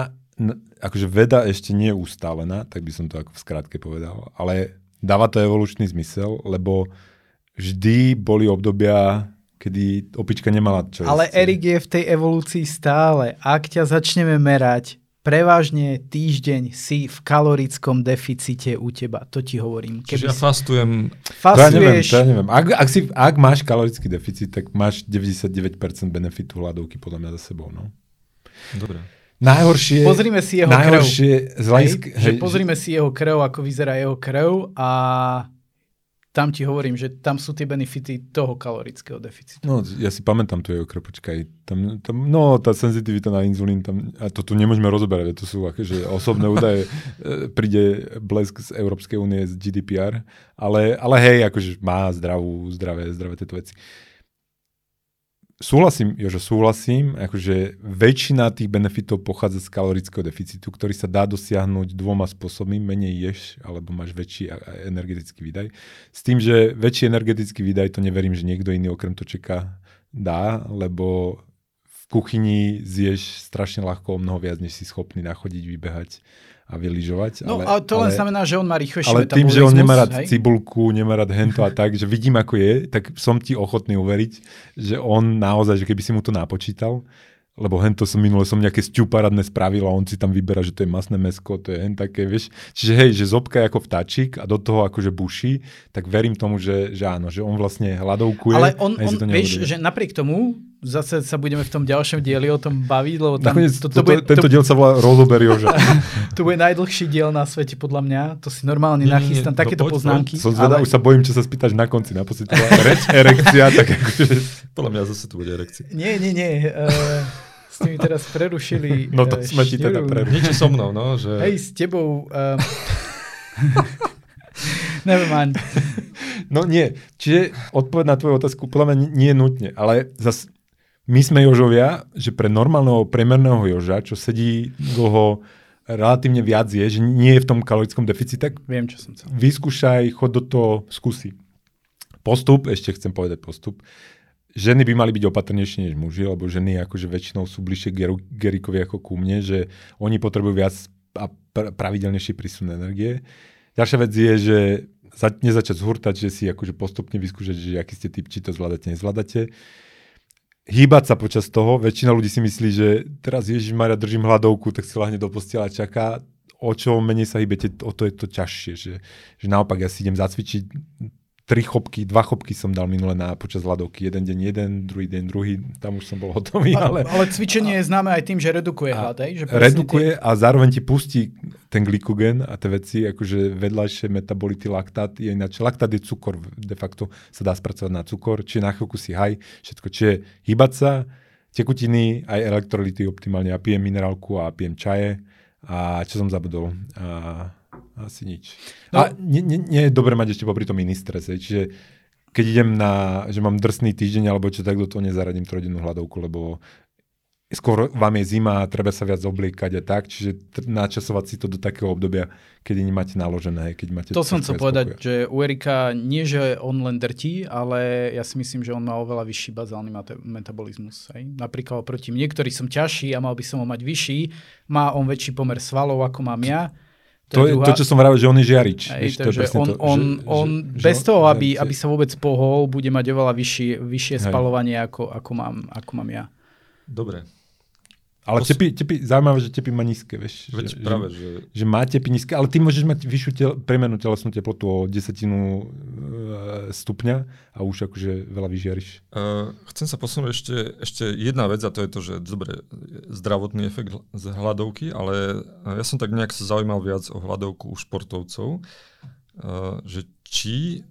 akože veda ešte nie je ustálená, tak by som to ako v skratke povedal, ale dáva to evolučný zmysel, lebo vždy boli obdobia, kedy opička nemala čo Ale jesť. Erik je v tej evolúcii stále. Ak ťa začneme merať, prevažne týždeň si v kalorickom deficite u teba. To ti hovorím. Keby Čiže ja fastujem... Fastuješ... To ja neviem, to ja neviem. Ak, ak, si, ak máš kalorický deficit, tak máš 99% benefitu hľadovky podľa mňa za sebou. No. Dobre. Najhoršie, Pozrime si jeho krv. najhoršie z hľadiska... Hej, že pozrime si jeho krv, ako vyzerá jeho krv a tam ti hovorím, že tam sú tie benefity toho kalorického deficitu. No, ja si pamätám tu jeho krv, počkaj. Tam, tam, no, tá senzitivita na inzulín, tam, a to tu nemôžeme rozoberať, to sú akože osobné údaje. E, Príde blesk z Európskej únie, z GDPR, ale, ale hej, akože má zdravú, zdravé, zdravé tieto veci. Súhlasím, Jožo, súhlasím, akože väčšina tých benefitov pochádza z kalorického deficitu, ktorý sa dá dosiahnuť dvoma spôsobmi, menej ješ, alebo máš väčší energetický výdaj. S tým, že väčší energetický výdaj, to neverím, že niekto iný okrem točeka dá, lebo v kuchyni zješ strašne ľahko mnoho viac, než si schopný nachodiť, vybehať a vylyžovať. No ale, a to len ale, znamená, že on má rýchlejší ale tým, že on nemá rád hej? cibulku, nemá rád hento a tak, že vidím, ako je, tak som ti ochotný uveriť, že on naozaj, že keby si mu to napočítal, lebo hento som minule som nejaké sťuparadné spravil a on si tam vyberá, že to je masné mesko, to je hen také, vieš. Čiže hej, že zobka je ako vtáčik a do toho akože buší, tak verím tomu, že, že áno, že on vlastne hľadovkuje. Ale on, on to vieš, že napriek tomu, zase sa budeme v tom ďalšom dieli o tom baviť, lebo tam Nakoniec to, to, to, bude, tento to, diel sa volá Rozober Joža. to bude najdlhší diel na svete, podľa mňa. To si normálne Nie, nachystám, nie, takéto no poznámky. Som zvedal, ale, už sa bojím, čo sa spýtaš na konci. Naposledy to bola re- erekcia, tak akože... Podľa mňa zase tu bude erekcia. Nie, nie, nie. Uh, ste mi teraz prerušili No to eh, sme ti teda prerušili. Niečo so mnou, no, že... Hej, s tebou... Uh, Never mind. No nie, čiže odpoveď na tvoju otázku podľa mňa nie- je nutne, ale zas my sme Jožovia, že pre normálneho priemerného Joža, čo sedí dlho relatívne viac je, že nie je v tom kalorickom deficite, Viem, čo som chcel. vyskúšaj, chod do toho, skúsi. Postup, ešte chcem povedať postup. Ženy by mali byť opatrnejšie než muži, lebo ženy akože väčšinou sú bližšie k Gerikovi ako ku mne, že oni potrebujú viac a pr- pravidelnejší prísun energie. Ďalšia vec je, že za, nezačať zhurtať, že si akože postupne vyskúšať, že aký ste typ, či to zvládate, nezvládate. Hýbať sa počas toho. Väčšina ľudí si myslí, že teraz Ježiš Maria držím hladovku, tak si lahne do postela a čaká. O čo menej sa hýbete, o to je to ťažšie. Že, že naopak ja si idem zacvičiť tri chopky, dva chopky som dal minule na počas hladovky. Jeden deň jeden, druhý deň druhý, tam už som bol hotový. Ale, Ale, cvičenie je známe aj tým, že redukuje hlad. Že redukuje a zároveň ti pustí ten glykogen a tie veci, akože vedľajšie metabolity, laktát je ináč. Laktát je cukor, de facto sa dá spracovať na cukor, čiže na chvíľku si haj, všetko, čiže hýbať sa, tekutiny, aj elektrolyty optimálne. Ja pijem minerálku a pijem čaje a čo som zabudol? A, asi nič. No. A nie, nie, nie je dobre mať ešte popri tom iný stres, hej. čiže keď idem na, že mám drsný týždeň alebo čo, tak do toho nezaradím trojdennú hľadovku, lebo skôr vám je zima a treba sa viac obliekať a tak, čiže načasovať si to do takého obdobia, kedy nemáte naložené, keď máte... To som chcel povedať, že u Erika nie, že on len drtí, ale ja si myslím, že on má oveľa vyšší bazálny metabolizmus. Hej. Napríklad oproti mne, ktorý som ťažší a mal by som ho mať vyšší, má on väčší pomer svalov, ako mám ja. To je to, čo som vravel, že on je žiarič. Hej, vieš, to je on, to, on, že- on že- bez že- toho, aby, aby sa vôbec pohol, bude mať oveľa vyššie, vyššie spalovanie, ako, ako, mám, ako mám ja. Dobre. Ale tepy, tepy, zaujímavé, že tepy má nízke, vieš. Veď že, práve, že, že... má tepy nízke, ale ty môžeš mať vyššiu tel, premernú telesnú teplotu o desetinu e, stupňa a už akože veľa vyžiariš. Uh, chcem sa posunúť ešte, ešte jedna vec a to je to, že dobre, zdravotný efekt z hľadovky, ale uh, ja som tak nejak sa zaujímal viac o hľadovku u športovcov, uh, že či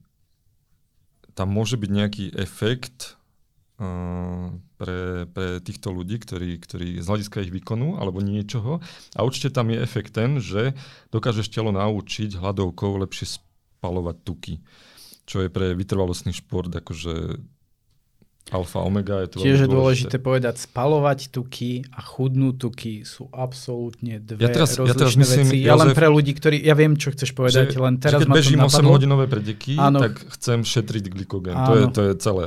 tam môže byť nejaký efekt pre, pre týchto ľudí, ktorí, ktorí z hľadiska ich výkonu alebo niečoho. A určite tam je efekt ten, že dokážeš telo naučiť hľadovkou lepšie spalovať tuky čo je pre vytrvalostný šport akože alfa, omega. Je to Tiež je veľmi dôležité povedať, spalovať tuky a chudnúť tuky sú absolútne dve Ja teraz- ja teraz rozličné myslím, veci. Ja len pre ľudí, ktorí, ja viem, čo chceš povedať, že, len že teraz keď ma to bežím 8 napadlo. hodinové predeky, Áno. tak chcem šetriť glykogen. To je, to je celé.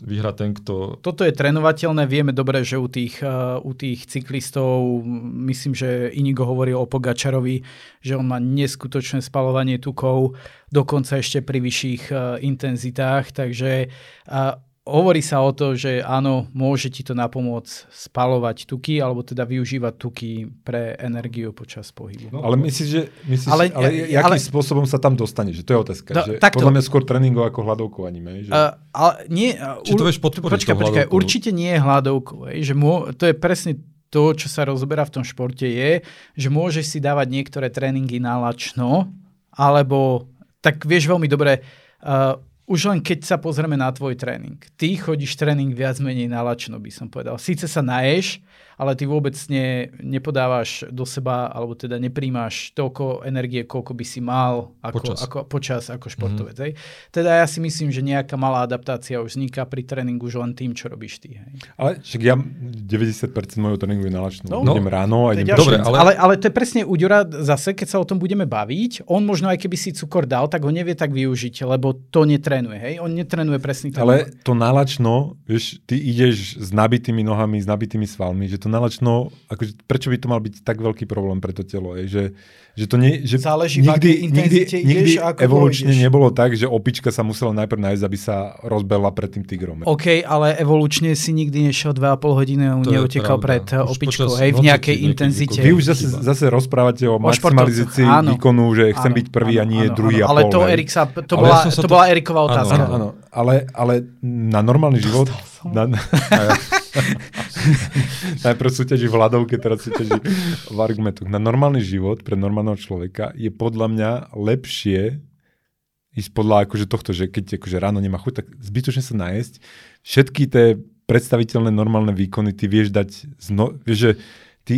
Vyhra ten, kto... Toto je trénovateľné, vieme dobre, že u tých, uh, u tých cyklistov, myslím, že Inigo hovoril o Pogačarovi, že on má neskutočné spalovanie tukov, dokonca ešte pri vyšších uh, intenzitách, takže uh, hovorí sa o to, že áno, môže ti to napomôcť spalovať tuky, alebo teda využívať tuky pre energiu počas pohybu. No, ale myslíš, že, myslíš, Ale- ale, ale, akým ale- spôsobom sa tam dostane? Že to je otázka. No, že takto. podľa mňa skôr tréningov ako hľadovkovaním. hej, Že... Uh, ale nie, uh, Či to vieš podporiť počkaj, počkaj, určite nie je hladovkou. Hej, že mô, to je presne to, čo sa rozoberá v tom športe je, že môžeš si dávať niektoré tréningy na lačno, alebo tak vieš veľmi dobre, uh, už len keď sa pozrieme na tvoj tréning. Ty chodíš tréning viac menej na lačno, by som povedal. Síce sa naješ, ale ty vôbec ne, nepodávaš do seba, alebo teda nepríjmaš toľko energie, koľko by si mal ako počas, ako, počas, ako športovec. Mm-hmm. Hej. Teda ja si myslím, že nejaká malá adaptácia už vzniká pri tréningu už len tým, čo robíš ty. Hej. Ale však ja 90% môjho tréningu je nalačnú. No, idem ráno a idem Dobre, ale... ale... ale to je presne Uďora zase, keď sa o tom budeme baviť, on možno aj keby si cukor dal, tak ho nevie tak využiť, lebo to netrénuje. Hej? On netrénuje presný ten Ale to nalačno, vieš, ty ideš s nabitými nohami, s nabitými svalmi, že to nalačno, akože, prečo by to mal byť tak veľký problém pre to telo? Je, že, že to nie, že Záleží, nikdy, nikdy, nikdy ako evolučne ideš. nebolo tak, že opička sa musela najprv nájsť, aby sa rozbehla pred tým tigrom. OK, ale evolučne si nikdy nešiel 2,5 hodiny a neutekal pred už opičkou, hej, v nejakej intenzite. Vy už zase, zase rozprávate o, o maximalizácii výkonu, že chcem áno, byť prvý áno, a nie áno, druhý áno, a Ale pol, to, Erik sa, to, bola, to, to bola Eriková otázka. Áno, áno, ale, ale na normálny život... Na, Najprv súťaží v hľadovke, teraz súťaží v argumentoch. Na normálny život pre normálneho človeka je podľa mňa lepšie ísť podľa akože tohto, že keď akože ráno nemá chuť, tak zbytočne sa najesť. Všetky tie predstaviteľné normálne výkony ty vieš dať, zno, vieš, že ty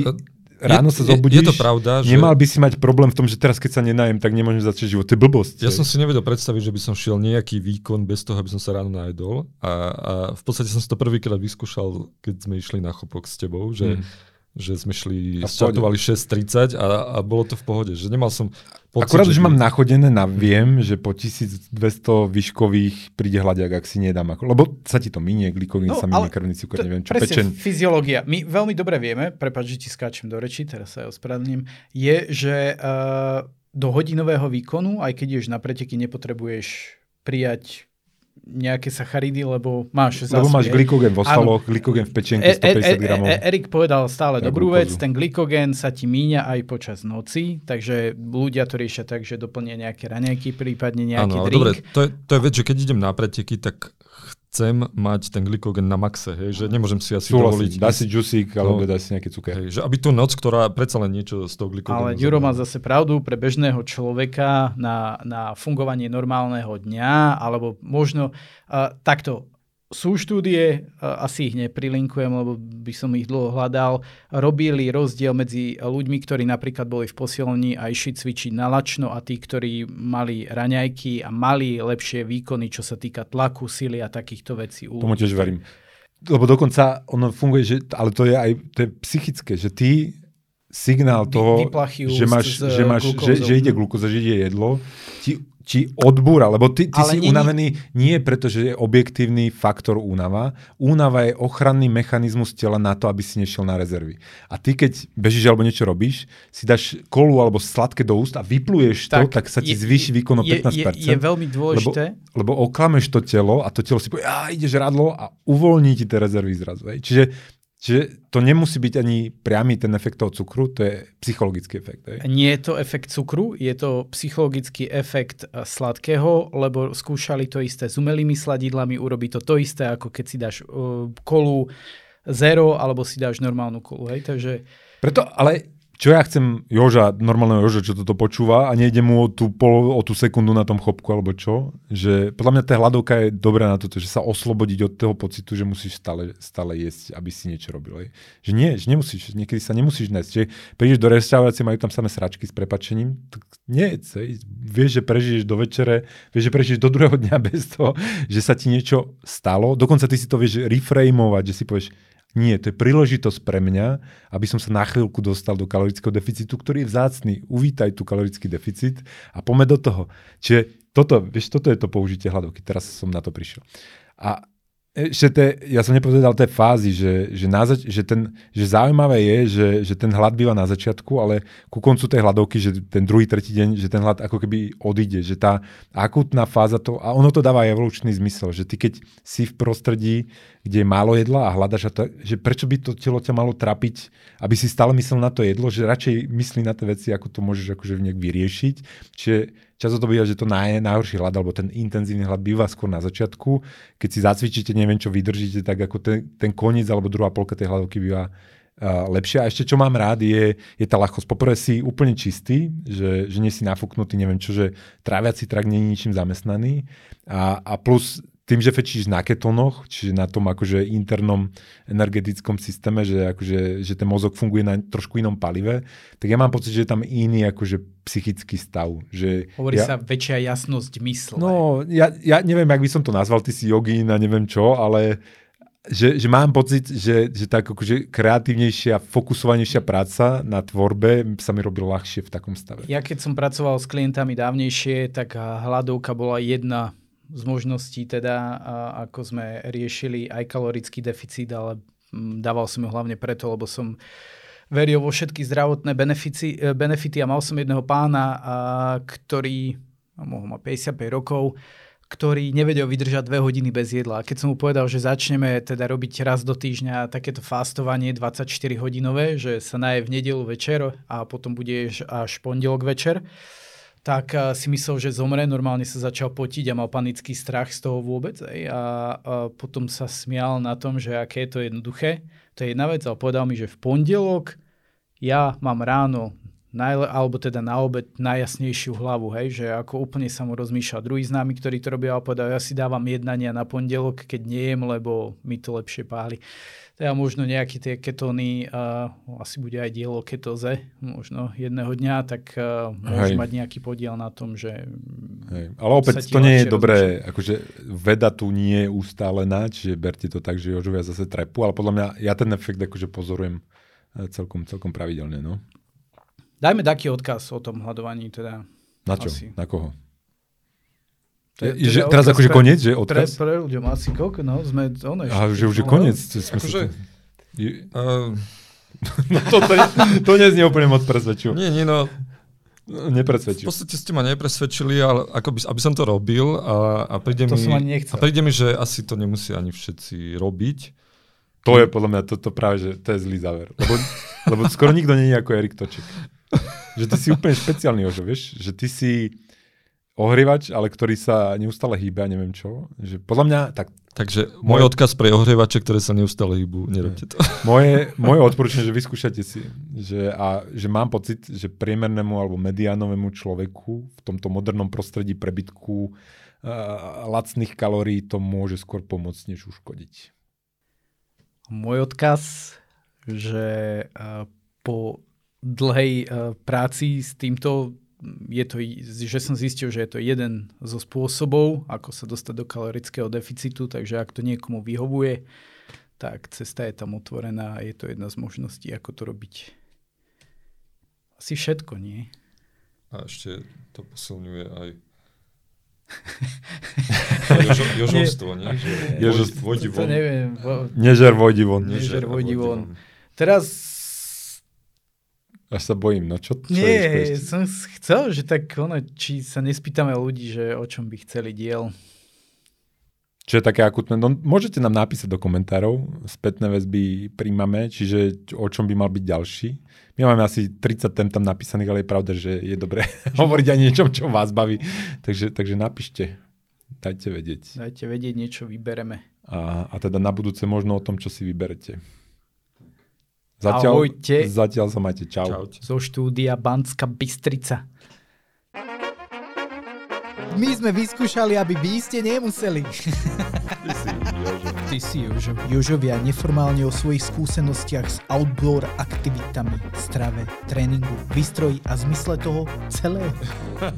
ráno je, sa zobudíš, je, je to pravda, že... nemal by si mať problém v tom, že teraz keď sa nenajem, tak nemôžem začať život. To je blbosť. Ja som si nevedel predstaviť, že by som šiel nejaký výkon bez toho, aby som sa ráno najedol. A, a v podstate som si to prvýkrát vyskúšal, keď sme išli na chopok s tebou, že mm že sme šli, startovali 6.30 a, a bolo to v pohode, že nemal som pocit, Akurát, že, že mám nachodené na viem, že po 1200 výškových príde hľadiak, ak si nedám. Ako, lebo sa ti to minie, glykogén no, sa minie, krvný cukor, neviem čo. Presne, pečen. fyziológia. My veľmi dobre vieme, prepáč, že ti skáčem do reči, teraz sa ospravedlním, je, že uh, do hodinového výkonu, aj keď ješ na preteky, nepotrebuješ prijať nejaké sacharidy, lebo máš Lebo máš glykogen vo svaloch, glykogen v pečenke 150 e, e, gramov. E, Erik povedal stále dobrú vec, ten glykogen sa ti míňa aj počas noci, takže ľudia to riešia tak, že doplnia nejaké raňajky, prípadne nejaký ano, drink. Dobre, to je, to je vec, že keď idem na preteky, tak chcem mať ten glykogen na maxe, hej, že nemôžem si asi Súhlasím, dovoliť. Dá si džusík, alebo no, dá si nejaký cuker. Hej, že aby tú noc, ktorá predsa len niečo z toho glykogenu... Ale Juro má zase pravdu, pre bežného človeka na, na fungovanie normálneho dňa, alebo možno uh, takto, sú štúdie, asi ich neprilinkujem, lebo by som ich dlho hľadal, robili rozdiel medzi ľuďmi, ktorí napríklad boli v posilni a išli cvičiť na lačno a tí, ktorí mali raňajky a mali lepšie výkony, čo sa týka tlaku, sily a takýchto vecí. Tomu tiež verím. Lebo dokonca ono funguje, že, ale to je aj to je psychické, že ty signál toho, že, máš, že, máš, že, že ide glukóza, že ide jedlo, ti ti odbúra, lebo ty, ty si nie, unavený nie preto, že je objektívny faktor únava. Únava je ochranný mechanizmus tela na to, aby si nešiel na rezervy. A ty, keď bežíš alebo niečo robíš, si dáš kolu alebo sladké do úst a vypluješ tak, to, tak sa ti zvýši výkon o 15%. Je, je, je veľmi dôležité. Lebo, lebo oklameš to telo a to telo si povie, a ideš radlo a uvoľní ti tie rezervy zrazu. Hej. Čiže Čiže to nemusí byť ani priamy ten efekt toho cukru, to je psychologický efekt. Hej? Nie je to efekt cukru, je to psychologický efekt eh, sladkého, lebo skúšali to isté s umelými sladidlami, urobí to to isté, ako keď si dáš uh, kolu zero, alebo si dáš normálnu kolu. Hej? Takže... Preto, ale čo ja chcem Joža, normálneho Joža, čo toto počúva a nejde mu o tú, pol, o tú sekundu na tom chopku alebo čo, že podľa mňa tá hľadovka je dobrá na toto, že sa oslobodiť od toho pocitu, že musíš stále, stále jesť, aby si niečo robil. Aj. Že nie, že nemusíš, niekedy sa nemusíš nesť. Že prídeš do reštaurácie, majú tam samé sračky s prepačením, tak nie, vieš, že prežiješ do večere, vieš, že prežiješ do druhého dňa bez toho, že sa ti niečo stalo, dokonca ty si to vieš reframeovať, že si povieš, nie, to je príležitosť pre mňa, aby som sa na chvíľku dostal do kalorického deficitu, ktorý je vzácný. Uvítaj tu kalorický deficit a poďme do toho. Čiže toto, vieš, toto je to použitie hľadovky. Teraz som na to prišiel. A ešte te, ja som nepovedal tej fázy, že, že, na zač- že, ten, že zaujímavé je, že, že ten hlad býva na začiatku, ale ku koncu tej hladovky, že ten druhý, tretí deň, že ten hlad ako keby odíde, že tá akutná fáza to, a ono to dáva evolučný zmysel, že ty keď si v prostredí, kde je málo jedla a hľadaš, a to, že prečo by to telo ťa malo trapiť, aby si stále myslel na to jedlo, že radšej myslí na tie veci, ako to môžeš akože nejak vyriešiť. Čiže často to býva, že to naj, najhorší hlad, alebo ten intenzívny hlad býva skôr na začiatku. Keď si zacvičíte, neviem čo vydržíte, tak ako ten, ten koniec alebo druhá polka tej hladovky býva uh, lepšie. A ešte čo mám rád je, je tá ľahkosť. Poprvé si úplne čistý, že, že nie si nafúknutý, neviem čo, že tráviaci trak nie je ničím zamestnaný. A, a plus tým, že fečíš na ketónoch, čiže na tom akože internom energetickom systéme, že, akože, že ten mozog funguje na trošku inom palive, tak ja mám pocit, že je tam iný akože psychický stav. Že Hovorí ja, sa väčšia jasnosť mysle. No, ja, ja neviem, jak by som to nazval, ty si jogín a neviem čo, ale že, že mám pocit, že, že tak akože kreatívnejšia, fokusovanejšia práca na tvorbe sa mi robilo ľahšie v takom stave. Ja keď som pracoval s klientami dávnejšie, tak hľadovka bola jedna z možností, teda ako sme riešili aj kalorický deficit, ale mm, dával som ju hlavne preto, lebo som veril vo všetky zdravotné benefity, e, benefity a mal som jedného pána, ktorý, mohol ma 55 rokov, ktorý nevedel vydržať dve hodiny bez jedla. A keď som mu povedal, že začneme teda robiť raz do týždňa takéto fastovanie 24 hodinové, že sa naje v nedelu večer a potom bude až pondelok večer, tak uh, si myslel, že zomre, normálne sa začal potiť a mal panický strach z toho vôbec. Ej, a, a potom sa smial na tom, že aké je to jednoduché. To je jedna vec, ale povedal mi, že v pondelok ja mám ráno najle, alebo teda na obed najjasnejšiu hlavu, hej, že ako úplne sa mu rozmýšľa. Druhý známy, ktorý to robil, povedal, ja si dávam jednania na pondelok, keď nejem, lebo mi to lepšie páli teda možno nejaké tie ketóny, uh, asi bude aj dielo ketóze, možno jedného dňa, tak uh, môže Hej. mať nejaký podiel na tom, že... Hej. Ale opäť to nie je dobré, akože veda tu nie je ustálená, čiže berte to tak, že Jožovia zase trepu, ale podľa mňa ja ten efekt akože pozorujem e, celkom, celkom pravidelne. No. Dajme taký odkaz o tom hľadovaní. Teda na čo? Asi. Na koho? To je, že, teraz akože koniec, že odkaz? Pre, pre ľuďom asi koľko, no, sme, ono ešte. Aha, že už je koniec. Akože, uh, no to, to, to neznie úplne moc presvedčivo. Nie, nie, no, Nepresvedčil. V podstate ste ma nepresvedčili, ale ako by, aby som to robil a, a, príde to mi, a príde mi, že asi to nemusia ani všetci robiť. To je podľa mňa, to, to práve, že to je zlý záver. Lebo, lebo skoro nikto nie je ako Erik Toček. Že ty si úplne špeciálny, Ožo, vieš? Že ty si ohrievač, ale ktorý sa neustále hýbe a neviem čo. Že podľa mňa tak... Takže môj odkaz pre ohrievače, ktoré sa neustále hýbu, nerobte to. Moje, moje odporúčanie, že vyskúšajte si. Že, a že mám pocit, že priemernému alebo mediánovému človeku v tomto modernom prostredí prebytku uh, lacných kalórií to môže skôr pomôcť, než uškodiť. Môj odkaz, že uh, po dlhej uh, práci s týmto je to, že som zistil, že je to jeden zo spôsobov, ako sa dostať do kalorického deficitu, takže ak to niekomu vyhovuje, tak cesta je tam otvorená a je to jedna z možností, ako to robiť. Asi všetko, nie? A ešte to posilňuje aj Jožo, jožovstvo, nie? Že jožovstvo. Vojdi von. To neviem. Vo... Nežer vojdi von. Nežer vojdi von. Teraz až sa bojím, no čo, čo Nie, som chcel, že tak ono, či sa nespýtame ľudí, že o čom by chceli diel. Čo je také akutné, no môžete nám napísať do komentárov, spätné väzby príjmame, čiže o čom by mal byť ďalší. My máme asi 30 tém tam napísaných, ale je pravda, že je dobré hovoriť aj niečom, čo vás baví. Takže, takže napíšte, dajte vedieť. Dajte vedieť, niečo vybereme. A, a teda na budúce možno o tom, čo si vyberete. Zatiaľ, Ahojte. Zatiaľ sa majte. Čau. Čaute. Zo štúdia Banská Bystrica. My sme vyskúšali, aby vy ste nemuseli. Ty si Jožo. Ty si Jožo. Jožovia neformálne o svojich skúsenostiach s outdoor aktivitami, strave, tréningu, výstroji a zmysle toho celého.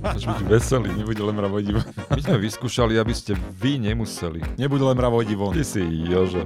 Máš byť veselý, nebude len mravojdi von. My sme vyskúšali, aby ste vy nemuseli. Nebude len mravojdi von. Ty si Jožo.